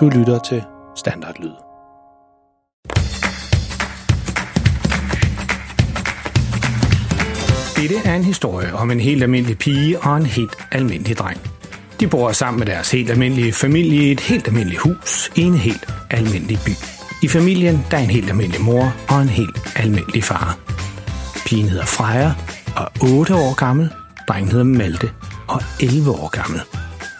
Du lytter til Standardlyd. Dette er en historie om en helt almindelig pige og en helt almindelig dreng. De bor sammen med deres helt almindelige familie i et helt almindeligt hus i en helt almindelig by. I familien der er en helt almindelig mor og en helt almindelig far. Pigen hedder Freja og er 8 år gammel. Drengen hedder Malte og 11 år gammel.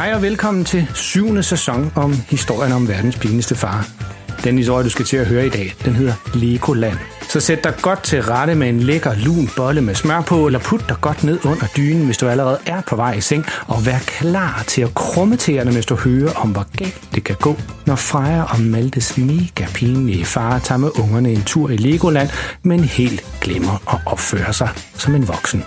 Hej og velkommen til syvende sæson om historien om verdens pinligste far. Den historie, du skal til at høre i dag, den hedder Legoland. Så sæt dig godt til rette med en lækker lun bolle med smør på, eller put dig godt ned under dynen, hvis du allerede er på vej i seng, og vær klar til at krumme tæerne, hvis du hører om, hvor galt det kan gå, når Freja og Maltes mega pinlige far tager med ungerne en tur i Legoland, men helt glemmer at opføre sig som en voksen.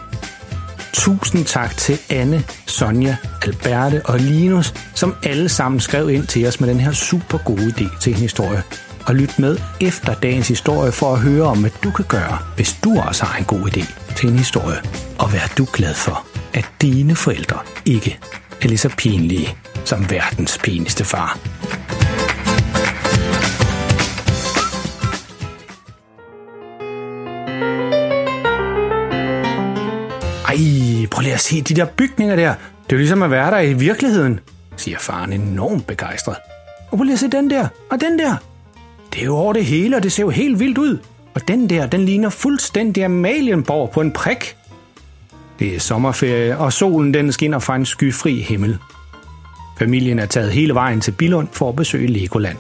Tusind tak til Anne, Sonja, Alberte og Linus, som alle sammen skrev ind til os med den her super gode idé til en historie. Og lyt med efter dagens historie for at høre om, hvad du kan gøre, hvis du også har en god idé til en historie. Og vær du glad for, at dine forældre ikke er lige så pinlige som verdens pinligste far. Ej, prøv lige at se de der bygninger der. Det er jo ligesom at være der i virkeligheden, siger faren enormt begejstret. Og prøv lige at se den der, og den der. Det er jo over det hele, og det ser jo helt vildt ud. Og den der, den ligner fuldstændig Amalienborg på en prik. Det er sommerferie, og solen den skinner fra en skyfri himmel. Familien er taget hele vejen til Billund for at besøge Legoland.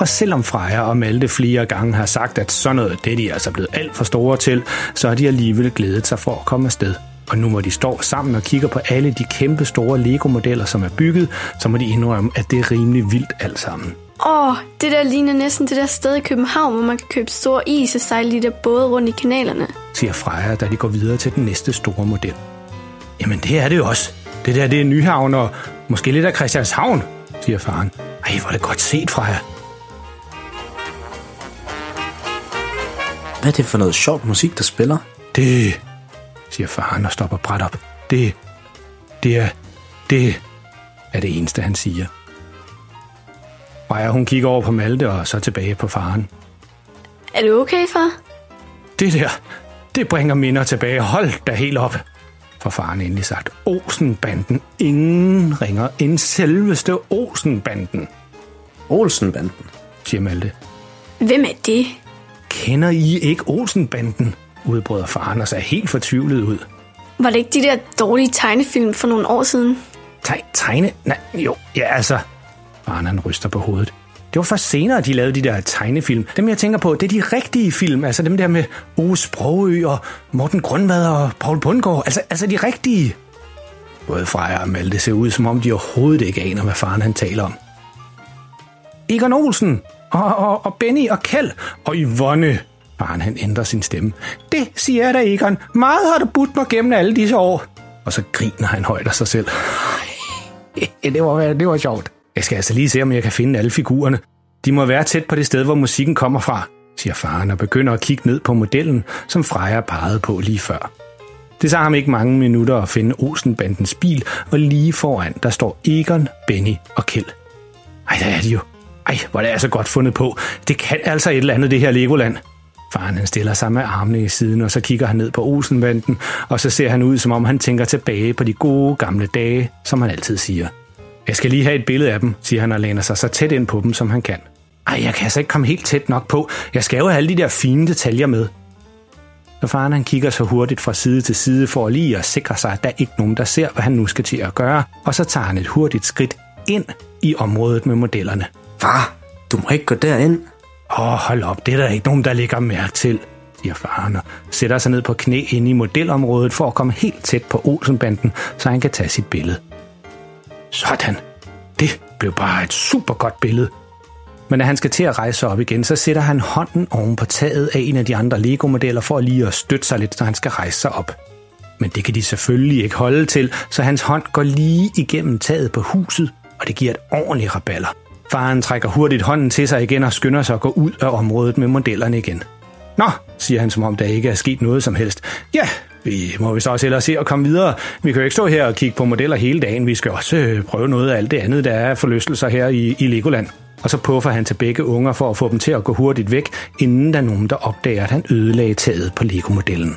Og selvom Freja og Malte flere gange har sagt, at sådan noget det er de altså blevet alt for store til, så har de alligevel glædet sig for at komme afsted. Og nu hvor de står sammen og kigger på alle de kæmpe store Lego-modeller, som er bygget, så må de indrømme, at det er rimelig vildt alt sammen. Åh, oh, det der ligner næsten det der sted i København, hvor man kan købe store is og sejle de der både rundt i kanalerne. Siger Freja, da de går videre til den næste store model. Jamen det er det jo også. Det der det er Nyhavn og måske lidt af Christianshavn, siger faren. Ej, hvor er det godt set, Freja. Hvad er det for noget sjovt musik, der spiller? Det, siger faren og stopper bræt op. Det, det er, det er det eneste, han siger. Freja, hun kigger over på Malte og så tilbage på faren. Er du okay, far? Det der, det bringer minder tilbage. Hold da helt op. For faren endelig sagt. Olsenbanden. Ingen ringer end selveste Olsenbanden, Olsenbanden. siger Malte. Hvem er det? Kender I ikke Olsenbanden? udbryder faren og ser helt fortvivlet ud. Var det ikke de der dårlige tegnefilm for nogle år siden? Teg, tegne? Nej, jo, ja altså. Faren han ryster på hovedet. Det var først senere, de lavede de der tegnefilm. Dem jeg tænker på, det er de rigtige film. Altså dem der med Ove Sprogø og Morten Grønvad og Paul Bundgaard. Altså, altså de rigtige. Både Freja og Malte ser ud, som om de overhovedet ikke aner, hvad faren han taler om. Egon Olsen og, og, og Benny og Kjeld og Yvonne. Faren han ændrer sin stemme. Det siger jeg da, Egon. Meget har du budt mig gennem alle disse år. Og så griner han højt af sig selv. det, var, det var sjovt. Jeg skal altså lige se, om jeg kan finde alle figurerne. De må være tæt på det sted, hvor musikken kommer fra, siger faren og begynder at kigge ned på modellen, som Freja pegede på lige før. Det tager ham ikke mange minutter at finde Olsenbandens bil, og lige foran, der står Egon, Benny og Kjeld. Ej, der er de jo. Ej, hvor er det altså godt fundet på. Det kan altså et eller andet, det her Legoland. Faren han stiller sig med armene i siden, og så kigger han ned på Olsenbanden, og så ser han ud, som om han tænker tilbage på de gode gamle dage, som han altid siger. Jeg skal lige have et billede af dem, siger han og læner sig så tæt ind på dem, som han kan. Ej, jeg kan altså ikke komme helt tæt nok på. Jeg skal jo have alle de der fine detaljer med. Så faren han kigger så hurtigt fra side til side for lige at sikre sig, at der er ikke nogen, der ser, hvad han nu skal til at gøre, og så tager han et hurtigt skridt ind i området med modellerne. Far, du må ikke gå derind. Åh, oh, hold op, det er der ikke nogen, der lægger mærke til, siger faren og sætter sig ned på knæ inde i modelområdet for at komme helt tæt på Olsenbanden, så han kan tage sit billede. Sådan. det blev bare et super godt billede. Men når han skal til at rejse op igen, så sætter han hånden oven på taget af en af de andre Lego-modeller for lige at støtte sig lidt, når han skal rejse sig op. Men det kan de selvfølgelig ikke holde til, så hans hånd går lige igennem taget på huset, og det giver et ordentligt raballer. Faren trækker hurtigt hånden til sig igen og skynder sig at gå ud af området med modellerne igen. Nå, siger han, som om der ikke er sket noget som helst. Ja, vi må vi så også hellere se at komme videre. Vi kan jo ikke stå her og kigge på modeller hele dagen. Vi skal også øh, prøve noget af alt det andet, der er forlystelser her i, i Legoland. Og så puffer han til begge unger for at få dem til at gå hurtigt væk, inden der er nogen, der opdager, at han ødelagde taget på Lego-modellen.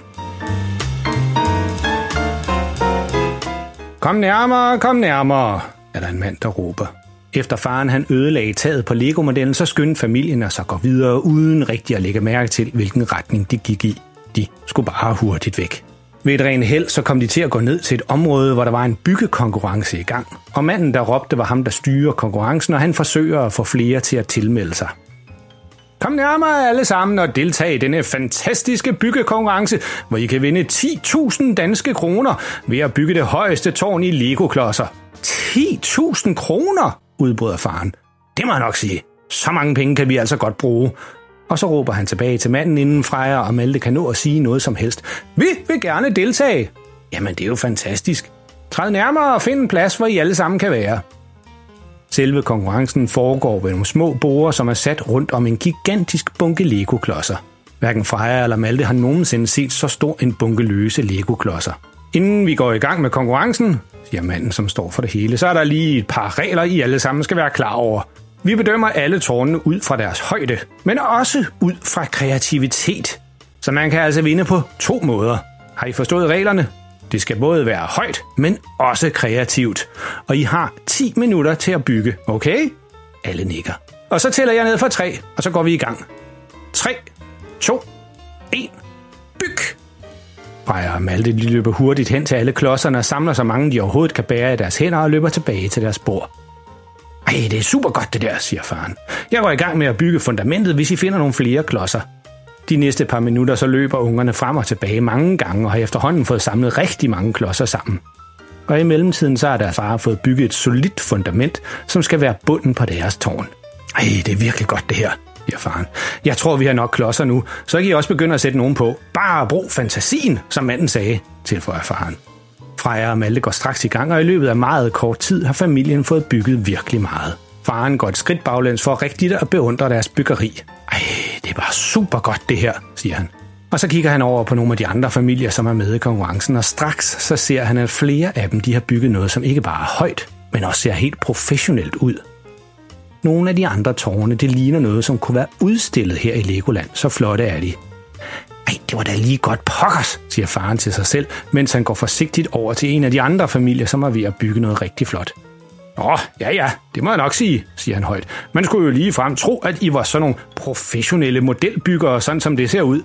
Kom nærmere, kom nærmere, er der en mand, der råber. Efter faren han ødelagde taget på Lego-modellen, så skyndte familien at så gå videre, uden rigtig at lægge mærke til, hvilken retning de gik i. De skulle bare hurtigt væk. Ved et rent held, så kom de til at gå ned til et område, hvor der var en byggekonkurrence i gang. Og manden, der råbte, var ham, der styrer konkurrencen, og han forsøger at få flere til at tilmelde sig. Kom nærmere alle sammen og deltag i denne fantastiske byggekonkurrence, hvor I kan vinde 10.000 danske kroner ved at bygge det højeste tårn i Lego-klodser. 10.000 kroner, udbryder faren. Det må jeg nok sige. Så mange penge kan vi altså godt bruge. Og så råber han tilbage til manden inden Freja og Malte kan nå at sige noget som helst. Vi vil gerne deltage. Jamen, det er jo fantastisk. Træd nærmere og find en plads, hvor I alle sammen kan være. Selve konkurrencen foregår ved nogle små borer, som er sat rundt om en gigantisk bunke Lego-klodser. Hverken Freja eller Malte har nogensinde set så stor en bunke løse Lego-klodser. Inden vi går i gang med konkurrencen, siger manden, som står for det hele, så er der lige et par regler, I alle sammen skal være klar over. Vi bedømmer alle tårnene ud fra deres højde, men også ud fra kreativitet. Så man kan altså vinde på to måder. Har I forstået reglerne? Det skal både være højt, men også kreativt. Og I har 10 minutter til at bygge, okay? Alle nikker. Og så tæller jeg ned fra 3, og så går vi i gang. 3, 2, 1, byg! Freja og Malte de løber hurtigt hen til alle klodserne og samler så mange, de overhovedet kan bære i deres hænder og løber tilbage til deres bord. Ej, det er super godt det der, siger faren. Jeg går i gang med at bygge fundamentet, hvis I finder nogle flere klodser. De næste par minutter så løber ungerne frem og tilbage mange gange og har efterhånden fået samlet rigtig mange klodser sammen. Og i mellemtiden så har deres far fået bygget et solidt fundament, som skal være bunden på deres tårn. Ej, det er virkelig godt det her, siger faren. Jeg tror, vi har nok klodser nu, så kan I også begynde at sætte nogen på. Bare brug fantasien, som manden sagde, tilføjer faren. Freja og Malte går straks i gang, og i løbet af meget kort tid har familien fået bygget virkelig meget. Faren går et skridt baglæns for rigtigt at beundre deres byggeri. Ej, det er bare super godt det her, siger han. Og så kigger han over på nogle af de andre familier, som er med i konkurrencen, og straks så ser han, at flere af dem de har bygget noget, som ikke bare er højt, men også ser helt professionelt ud. Nogle af de andre tårne, det ligner noget, som kunne være udstillet her i Legoland. Så flotte er de. Ej, det var da lige godt pokkers, siger faren til sig selv, mens han går forsigtigt over til en af de andre familier, som er ved at bygge noget rigtig flot. Åh, ja ja, det må jeg nok sige, siger han højt. Man skulle jo lige frem tro, at I var sådan nogle professionelle modelbyggere, sådan som det ser ud.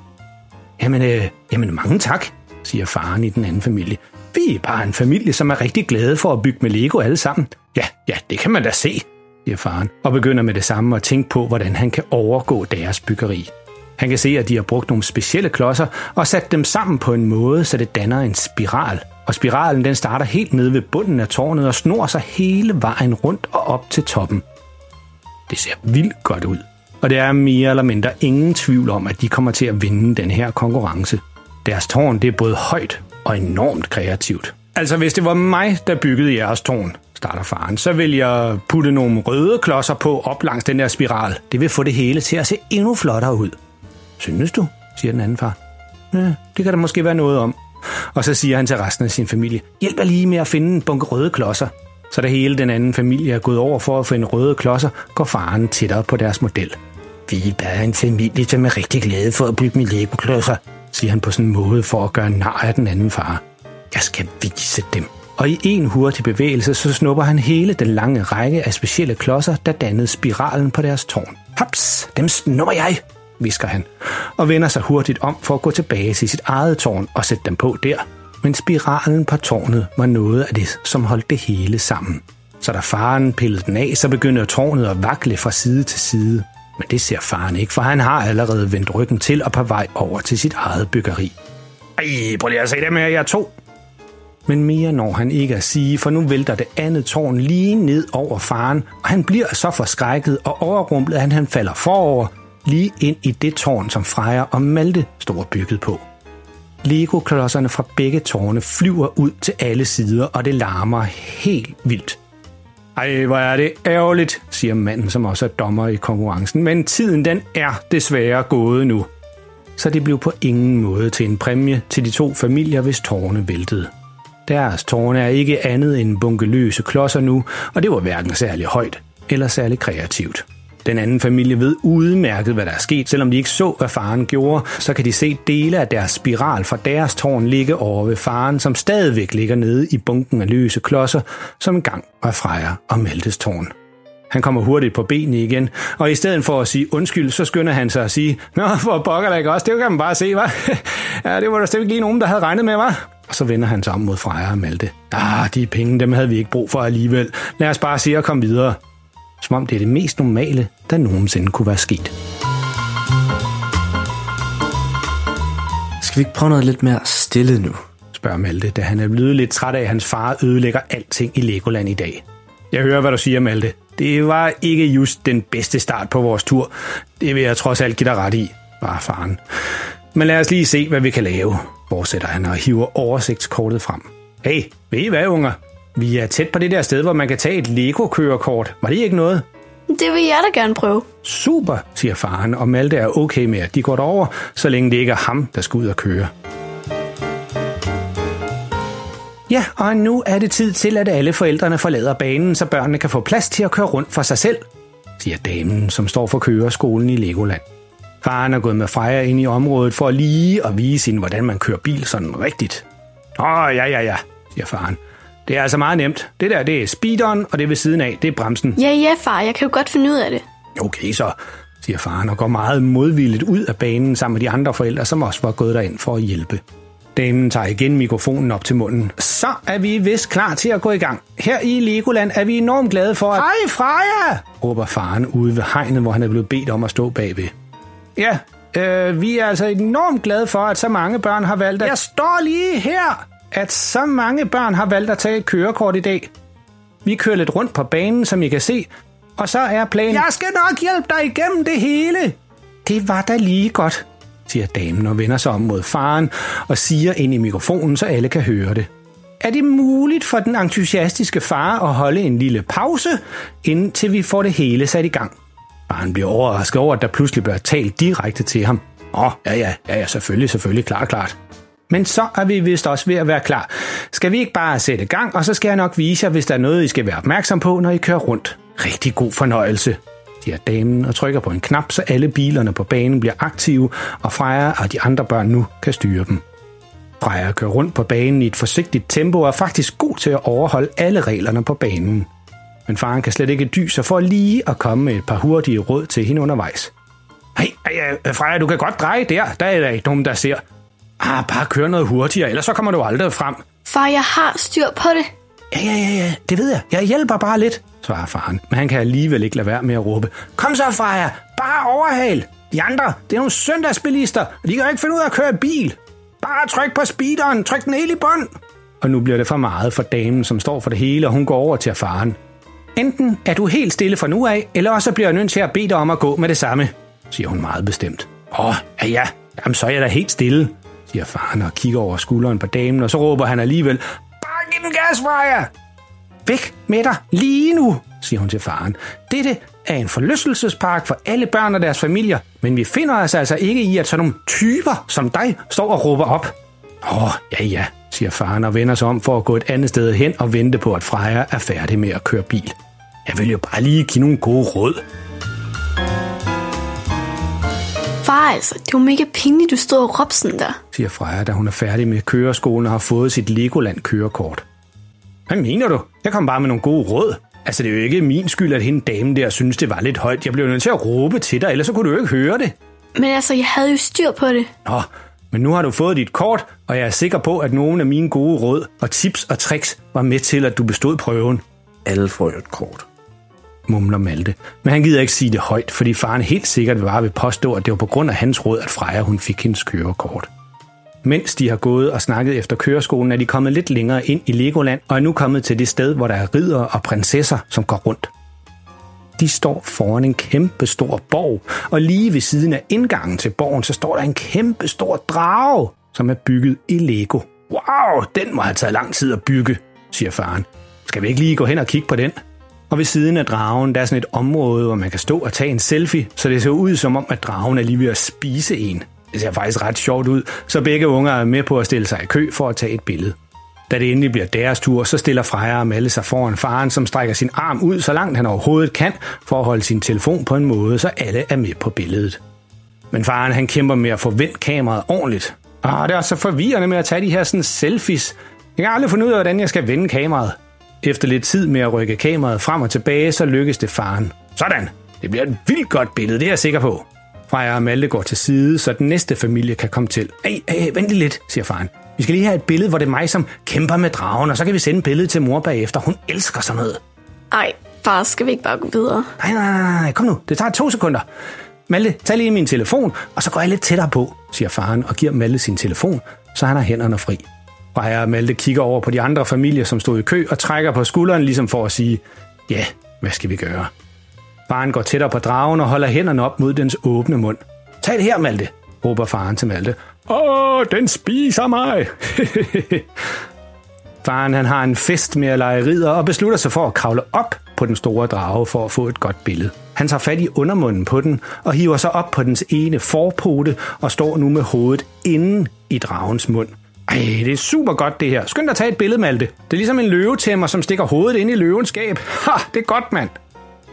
Jamen, øh, jamen mange tak, siger faren i den anden familie. Vi er bare en familie, som er rigtig glade for at bygge med Lego alle sammen. Ja, ja, det kan man da se, siger faren, og begynder med det samme at tænke på, hvordan han kan overgå deres byggeri. Han kan se, at de har brugt nogle specielle klodser og sat dem sammen på en måde, så det danner en spiral. Og spiralen den starter helt nede ved bunden af tårnet og snor sig hele vejen rundt og op til toppen. Det ser vildt godt ud. Og det er mere eller mindre ingen tvivl om, at de kommer til at vinde den her konkurrence. Deres tårn det er både højt og enormt kreativt. Altså hvis det var mig, der byggede jeres tårn, starter faren, så vil jeg putte nogle røde klodser på op langs den der spiral. Det vil få det hele til at se endnu flottere ud. Synes du? siger den anden far. Ja, det kan der måske være noget om. Og så siger han til resten af sin familie, hjælp lige med at finde en bunke røde klodser. Så da hele den anden familie er gået over for at finde røde klodser, går faren tættere på deres model. Vi er bare en familie, som er rigtig glade for at bygge med Lego-klodser, siger han på sådan en måde for at gøre nar af den anden far. Jeg skal vise dem. Og i en hurtig bevægelse, så snupper han hele den lange række af specielle klodser, der dannede spiralen på deres tårn. Haps, dem snupper jeg, visker han, og vender sig hurtigt om for at gå tilbage til sit eget tårn og sætte dem på der. Men spiralen på tårnet var noget af det, som holdt det hele sammen. Så da faren pillede den af, så begyndte tårnet at vakle fra side til side. Men det ser faren ikke, for han har allerede vendt ryggen til og på vej over til sit eget byggeri. Ej, prøv lige at se dem her, jeg er to. Men mere når han ikke at sige, for nu vælter det andet tårn lige ned over faren, og han bliver så forskrækket og overrumplet, at han falder forover, lige ind i det tårn, som Freja og Malte stod bygget på. Lego-klodserne fra begge tårne flyver ud til alle sider, og det larmer helt vildt. Ej, hvor er det ærgerligt, siger manden, som også er dommer i konkurrencen. Men tiden den er desværre gået nu. Så det blev på ingen måde til en præmie til de to familier, hvis tårne væltede. Deres tårne er ikke andet end bunkeløse klodser nu, og det var hverken særlig højt eller særlig kreativt. Den anden familie ved udmærket, hvad der er sket. Selvom de ikke så, hvad faren gjorde, så kan de se dele af deres spiral fra deres tårn ligge over ved faren, som stadigvæk ligger nede i bunken af løse klodser, som engang var Freja og Meltes tårn. Han kommer hurtigt på benene igen, og i stedet for at sige undskyld, så skynder han sig at sige, Nå, hvor pokker der ikke også, det kan man bare se, hva'? ja, det var der slet ikke lige nogen, der havde regnet med, hva'? Og så vender han sig om mod Freja og Malte. Ah, de penge, dem havde vi ikke brug for alligevel. Lad os bare se og komme videre som om det er det mest normale, der nogensinde kunne være sket. Skal vi ikke prøve noget lidt mere stille nu? spørger Malte, da han er blevet lidt træt af, at hans far ødelægger alting i Legoland i dag. Jeg hører, hvad du siger, Malte. Det var ikke just den bedste start på vores tur. Det vil jeg trods alt give dig ret i, var faren. Men lad os lige se, hvad vi kan lave, fortsætter han og hiver oversigtskortet frem. Hey, ved I hvad, unger? Vi er tæt på det der sted, hvor man kan tage et Lego-kørekort. Var det ikke noget? Det vil jeg da gerne prøve. Super, siger faren, og Malte er okay med, at de går over, så længe det ikke er ham, der skal ud og køre. Ja, og nu er det tid til, at alle forældrene forlader banen, så børnene kan få plads til at køre rundt for sig selv, siger damen, som står for køreskolen i Legoland. Faren er gået med Freja ind i området for lige at vise hende, hvordan man kører bil sådan rigtigt. Åh, ja, ja, ja, siger faren. Det er altså meget nemt. Det der, det er speederen, og det ved siden af, det er bremsen. Ja, ja, far, jeg kan jo godt finde ud af det. Okay, så, siger faren og går meget modvilligt ud af banen sammen med de andre forældre, som også var gået derind for at hjælpe. Damen tager igen mikrofonen op til munden. Så er vi vist klar til at gå i gang. Her i Legoland er vi enormt glade for at... Hej Freja! råber faren ude ved hegnet, hvor han er blevet bedt om at stå bagved. Ja, øh, vi er altså enormt glade for, at så mange børn har valgt at... Jeg står lige her! at så mange børn har valgt at tage et kørekort i dag. Vi kører lidt rundt på banen, som I kan se, og så er planen... Jeg skal nok hjælpe dig igennem det hele. Det var da lige godt, siger damen og vender sig om mod faren og siger ind i mikrofonen, så alle kan høre det. Er det muligt for den entusiastiske far at holde en lille pause, indtil vi får det hele sat i gang? Han bliver overrasket over, at der pludselig bliver talt direkte til ham. Åh, oh, ja, ja, ja, ja, selvfølgelig, selvfølgelig, klart, klart. Men så er vi vist også ved at være klar. Skal vi ikke bare sætte gang, og så skal jeg nok vise jer, hvis der er noget, I skal være opmærksom på, når I kører rundt. Rigtig god fornøjelse, siger damen og trykker på en knap, så alle bilerne på banen bliver aktive, og Freja og de andre børn nu kan styre dem. Freja kører rundt på banen i et forsigtigt tempo og er faktisk god til at overholde alle reglerne på banen. Men faren kan slet ikke dyse for lige at komme med et par hurtige råd til hende undervejs. Hey, hey, Freja, du kan godt dreje der. Der er der ikke nogen, der ser. Ah, bare kør noget hurtigere, ellers så kommer du aldrig frem. Far, jeg har styr på det. Ja, ja, ja, ja, det ved jeg. Jeg hjælper bare lidt, svarer faren. Men han kan alligevel ikke lade være med at råbe. Kom så, Freja, bare overhal. De andre, det er nogle søndagsbilister, og de kan ikke finde ud af at køre bil. Bare tryk på speederen, tryk den helt i bund. Og nu bliver det for meget for damen, som står for det hele, og hun går over til faren. Enten er du helt stille fra nu af, eller også bliver jeg nødt til at bede dig om at gå med det samme, siger hun meget bestemt. Åh, ja ja, jamen så er jeg da helt stille, siger faren og kigger over skulderen på damen, og så råber han alligevel, bare giv den gas, Freja! Væk med dig lige nu, siger hun til faren. Dette er en forlystelsespark for alle børn og deres familier, men vi finder os altså ikke i, at sådan nogle typer som dig står og råber op. Åh, oh, ja ja, siger faren og vender sig om for at gå et andet sted hen og vente på, at Freja er færdig med at køre bil. Jeg vil jo bare lige give nogle gode råd. Far altså, det var mega pinligt, du stod og råbte sådan der. Siger Freja, da hun er færdig med køreskolen og har fået sit Legoland-kørekort. Hvad mener du? Jeg kom bare med nogle gode råd. Altså, det er jo ikke min skyld, at hende dame der synes, det var lidt højt. Jeg blev nødt til at råbe til dig, ellers så kunne du jo ikke høre det. Men altså, jeg havde jo styr på det. Nå, men nu har du fået dit kort, og jeg er sikker på, at nogle af mine gode råd og tips og tricks var med til, at du bestod prøven. Alle får jo et kort mumler Malte. Men han gider ikke sige det højt, fordi faren helt sikkert bare vil påstå, at det var på grund af hans råd, at Freja hun fik hendes kørekort. Mens de har gået og snakket efter køreskolen, er de kommet lidt længere ind i Legoland og er nu kommet til det sted, hvor der er ridder og prinsesser, som går rundt. De står foran en kæmpe stor borg, og lige ved siden af indgangen til borgen, så står der en kæmpe stor drage, som er bygget i Lego. Wow, den må have taget lang tid at bygge, siger faren. Skal vi ikke lige gå hen og kigge på den? Og ved siden af dragen, der er sådan et område, hvor man kan stå og tage en selfie, så det ser ud som om, at dragen er lige ved at spise en. Det ser faktisk ret sjovt ud, så begge unger er med på at stille sig i kø for at tage et billede. Da det endelig bliver deres tur, så stiller Freja og Malle sig foran faren, som strækker sin arm ud så langt han overhovedet kan, for at holde sin telefon på en måde, så alle er med på billedet. Men faren han kæmper med at få vendt kameraet ordentligt. Ah, det er så forvirrende med at tage de her sådan selfies. Jeg kan aldrig finde ud af, hvordan jeg skal vende kameraet. Efter lidt tid med at rykke kameraet frem og tilbage, så lykkes det faren. Sådan! Det bliver et vildt godt billede, det er jeg sikker på. Freja og Malte går til side, så den næste familie kan komme til. Ej, ej, vent lige lidt, siger faren. Vi skal lige have et billede, hvor det er mig, som kæmper med dragen, og så kan vi sende billedet til mor bagefter. Hun elsker sådan noget. Ej, far, skal vi ikke bare gå videre? Nej, nej, nej, nej, kom nu. Det tager to sekunder. Malte, tag lige min telefon, og så går jeg lidt tættere på, siger faren og giver Malte sin telefon, så han har hænderne fri. Og herre Malte kigger over på de andre familier, som stod i kø, og trækker på skulderen, ligesom for at sige, ja, hvad skal vi gøre? Faren går tættere på dragen og holder hænderne op mod dens åbne mund. Tag det her, Malte, råber faren til Malte. Åh, den spiser mig! faren han har en fest med at lege ridder og beslutter sig for at kravle op på den store drage for at få et godt billede. Han tager fat i undermunden på den og hiver sig op på dens ene forpote og står nu med hovedet inden i dragens mund. Ej, det er super godt det her. Skynd dig at tage et billede, Malte. Det er ligesom en løvetæmmer, som stikker hovedet ind i løvens skab. Ha, det er godt, mand.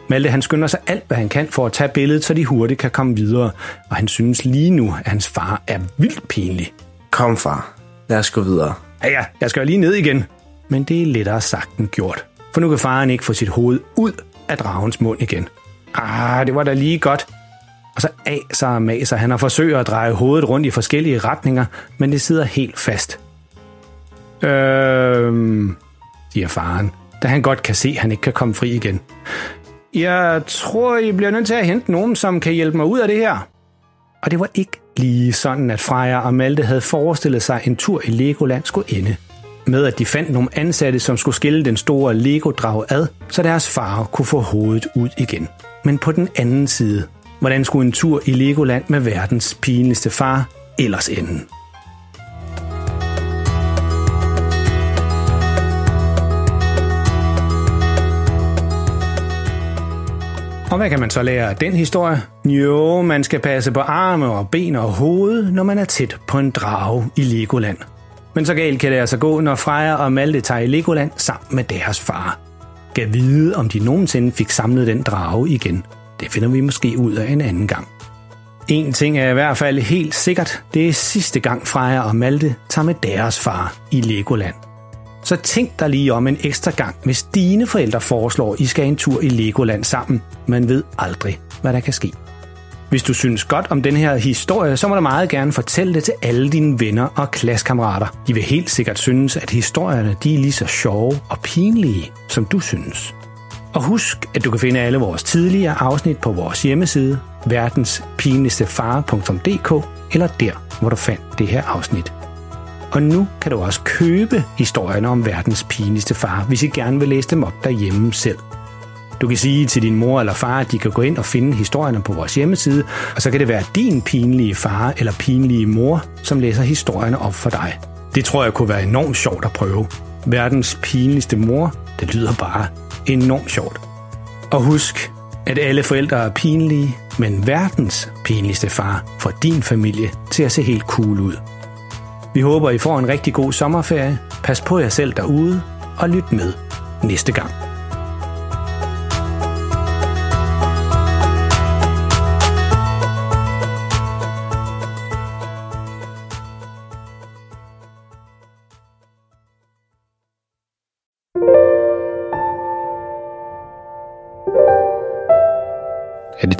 Malte han skynder sig alt, hvad han kan for at tage billedet, så de hurtigt kan komme videre. Og han synes lige nu, at hans far er vildt pinlig. Kom, far. Lad os gå videre. Ja, ja, jeg skal jo lige ned igen. Men det er lettere sagt end gjort. For nu kan faren ikke få sit hoved ud af dragens mund igen. Ah, det var da lige godt. Og så aser og maser han og forsøger at dreje hovedet rundt i forskellige retninger, men det sidder helt fast. Øhm, siger faren, da han godt kan se, at han ikke kan komme fri igen. Jeg tror, I bliver nødt til at hente nogen, som kan hjælpe mig ud af det her. Og det var ikke lige sådan, at Freja og Malte havde forestillet sig, at en tur i Legoland skulle ende. Med at de fandt nogle ansatte, som skulle skille den store Lego-drag ad, så deres far kunne få hovedet ud igen. Men på den anden side, hvordan skulle en tur i Legoland med verdens pinligste far ellers ende? Og hvad kan man så lære af den historie? Jo, man skal passe på arme og ben og hoved, når man er tæt på en drage i Legoland. Men så galt kan det altså gå, når Freja og Malte tager i Legoland sammen med deres far. Gav vide, om de nogensinde fik samlet den drage igen. Det finder vi måske ud af en anden gang. En ting er i hvert fald helt sikkert, det er sidste gang Freja og Malte tager med deres far i Legoland. Så tænk dig lige om en ekstra gang, hvis dine forældre foreslår, at I skal en tur i Legoland sammen. Man ved aldrig, hvad der kan ske. Hvis du synes godt om den her historie, så må du meget gerne fortælle det til alle dine venner og klassekammerater. De vil helt sikkert synes, at historierne de er lige så sjove og pinlige, som du synes. Og husk, at du kan finde alle vores tidligere afsnit på vores hjemmeside, verdenspinligstefare.dk eller der, hvor du fandt det her afsnit. Og nu kan du også købe historierne om verdens pinligste far, hvis I gerne vil læse dem op derhjemme selv. Du kan sige til din mor eller far, at de kan gå ind og finde historierne på vores hjemmeside, og så kan det være din pinlige far eller pinlige mor, som læser historierne op for dig. Det tror jeg kunne være enormt sjovt at prøve. Verdens pinligste mor, det lyder bare enormt sjovt. Og husk, at alle forældre er pinlige, men verdens pinligste far får din familie til at se helt cool ud. Vi håber, I får en rigtig god sommerferie. Pas på jer selv derude, og lyt med næste gang.